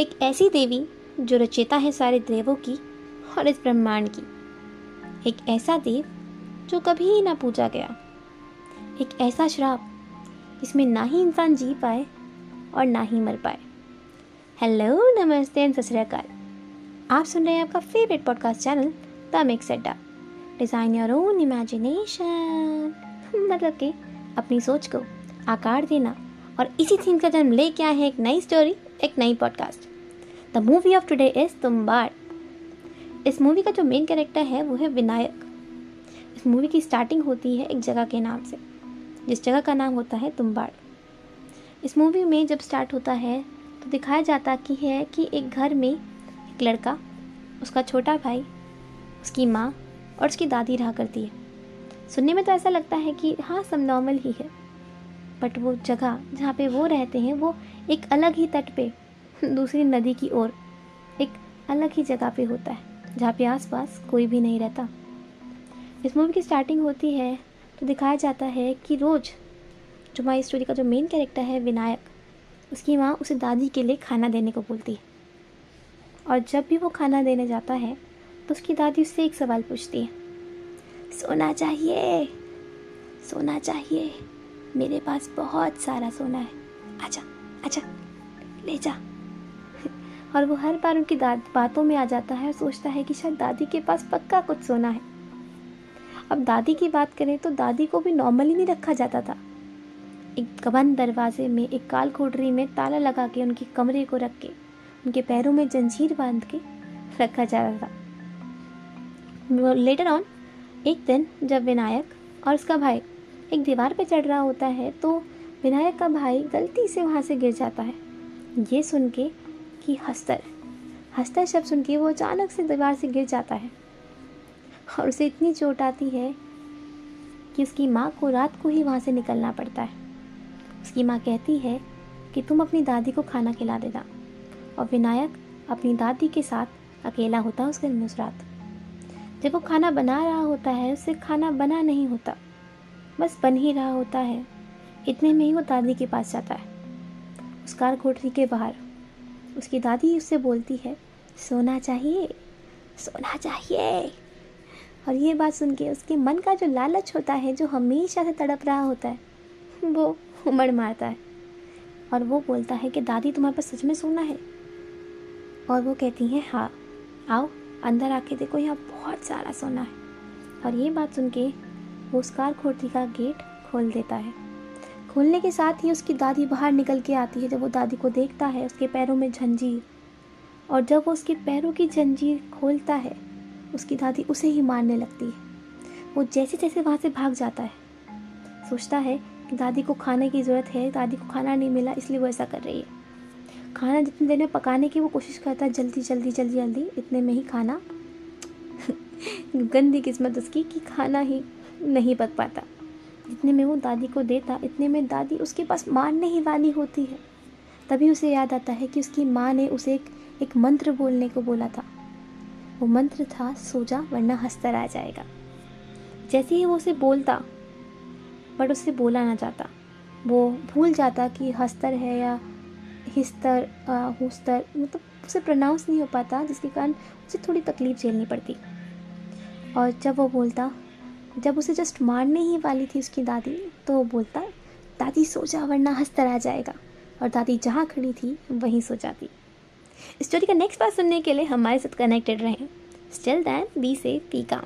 एक ऐसी देवी जो रचेता है सारे देवों की और इस ब्रह्मांड की। एक ऐसा देव जो कभी ना पूजा गया। एक ऐसा श्राप जिसमें ना ही इंसान जी पाए और ना ही मर पाए। हेलो, नमस्ते एंड सत आप सुन रहे हैं आपका favourite podcast channel the mix adda design your own imagination मतलब कि अपनी सोच को आकार देना और इसी थीम का जन्म लेके आए हैं एक नई स्टोरी एक नई podcast the movie of today is Tumbbad इस मूवी का जो मेन कैरेक्टर है, वो है विनायक। इस मूवी की स्टार्टिंग होती है एक जगह के नाम से, जिस जगह का नाम होता है तुम्बाड़ इस मूवी में जब स्टार्ट होता है तो दिखाया जाता कि है कि एक घर में एक लड़का, उसका छोटा भाई, उसकी माँ और उसकी दादी रहा करती है। सुनने में तो ऐसा लगता है कि हाँ सब नॉर्मल ही है। बट वो जगह जहाँ पे वो रहते हैं, वो एक अलग ही तट पे दूसरी नदी की ओर एक अलग ही जगह पे होता है, जहाँ पे आसपास कोई भी नहीं रहता। इस मूवी की स्टार्टिंग होती है तो दिखाया जाता है कि रोज़ जो हमारी स्टोरी का जो मेन कैरेक्टर है, विनायक, उसकी माँ उसे दादी के लिए खाना देने को बोलती है। और जब भी वो खाना देने जाता है तो उसकी दादी उससे एक सवाल पूछती है, सोना चाहिए? सोना चाहिए? मेरे पास बहुत सारा सोना है। अच्छा अच्छा ले जा। और वो हर बार उनकी बातों में आ जाता है और सोचता है कि शायद दादी के पास पक्का कुछ सोना है। अब दादी की बात करें तो दादी को भी नॉर्मली नहीं रखा जाता था। एक बंद दरवाजे में, एक काल खोटरी में ताला लगा के उनके कमरे को रख के, उनके पैरों में जंजीर बाँध के रखा जा रहा था लेटर ऑन एक दिन जब विनायक और उसका भाई एक दीवार पर चढ़ रहा होता है तो विनायक का भाई गलती से वहाँ से गिर जाता है। ये सुन के कि हस्तर हस्तर शब्द सुन के वो अचानक से दीवार से गिर जाता है और उसे इतनी चोट आती है कि उसकी माँ को रात को ही वहाँ से निकलना पड़ता है। उसकी माँ कहती है कि तुम अपनी दादी को खाना खिला देना और विनायक अपनी दादी के साथ अकेला होता है उस दिन उस रात। जब वो खाना बना रहा होता है, उसे खाना बना नहीं होता, बस बन ही रहा होता है। इतने में ही वो दादी के पास जाता है। उस कार कोठरी के बाहर उसकी दादी उससे बोलती है, सोना चाहिए सोना चाहिए। और ये बात सुन के उसके मन का जो लालच होता है, जो हमेशा से तड़प रहा होता है, वो उमड़ मारता है। और वो बोलता है कि, दादी, तुम्हारे पास सच में सोना है? और वो कहती हैं हाँ आओ, अंदर आके देखो, यहाँ बहुत सारा सोना है। और ये बात सुन के वो उस कार खोटी का गेट खोल देता है। खोलने के साथ ही उसकी दादी बाहर निकल के आती है। जब वो दादी को देखता है, उसके पैरों में झंझीर और जब वो उसके पैरों की जंजीर खोलता है, उसकी दादी उसे ही मारने लगती है। वो जैसे जैसे वहाँ से भाग जाता है। सोचता है कि दादी को खाने की ज़रूरत है, दादी को खाना नहीं मिला, इसलिए वो ऐसा कर रही है। खाना जितनी देर में पकाने की वो कोशिश करता है, जल्दी जल्दी जल्दी जल्दी, इतने में ही खाना। गंदी किस्मत उसकी कि खाना ही नहीं पक पाता। जितने में वो दादी को देता इतने में दादी उसके पास मारने ही वाली होती है। तभी उसे याद आता है कि उसकी माँ ने उसे एक, एक मंत्र बोलने को बोला था। वो मंत्र था सो जा वरना हस्तर आ जाएगा। जैसे ही वो उसे बोलता बट उससे बोला ना जाता। वो भूल जाता कि हस्तर है या हिस्तर हुस्तर मतलब उसे प्रोनाउंस नहीं हो पाता जिसके कारण उसे थोड़ी तकलीफ़ झेलनी पड़ती। और जब वो बोलता जब उसे जस्ट मारने ही वाली थी उसकी दादी तो वो बोलता, दादी सो जा, वरना हंसता रह जाएगा। और दादी जहाँ खड़ी थी, वहीं सो जाती। स्टोरी का नेक्स्ट पार्ट सुनने के लिए हमारे साथ कनेक्टेड रहें। स्टिल दैन बी से पी काम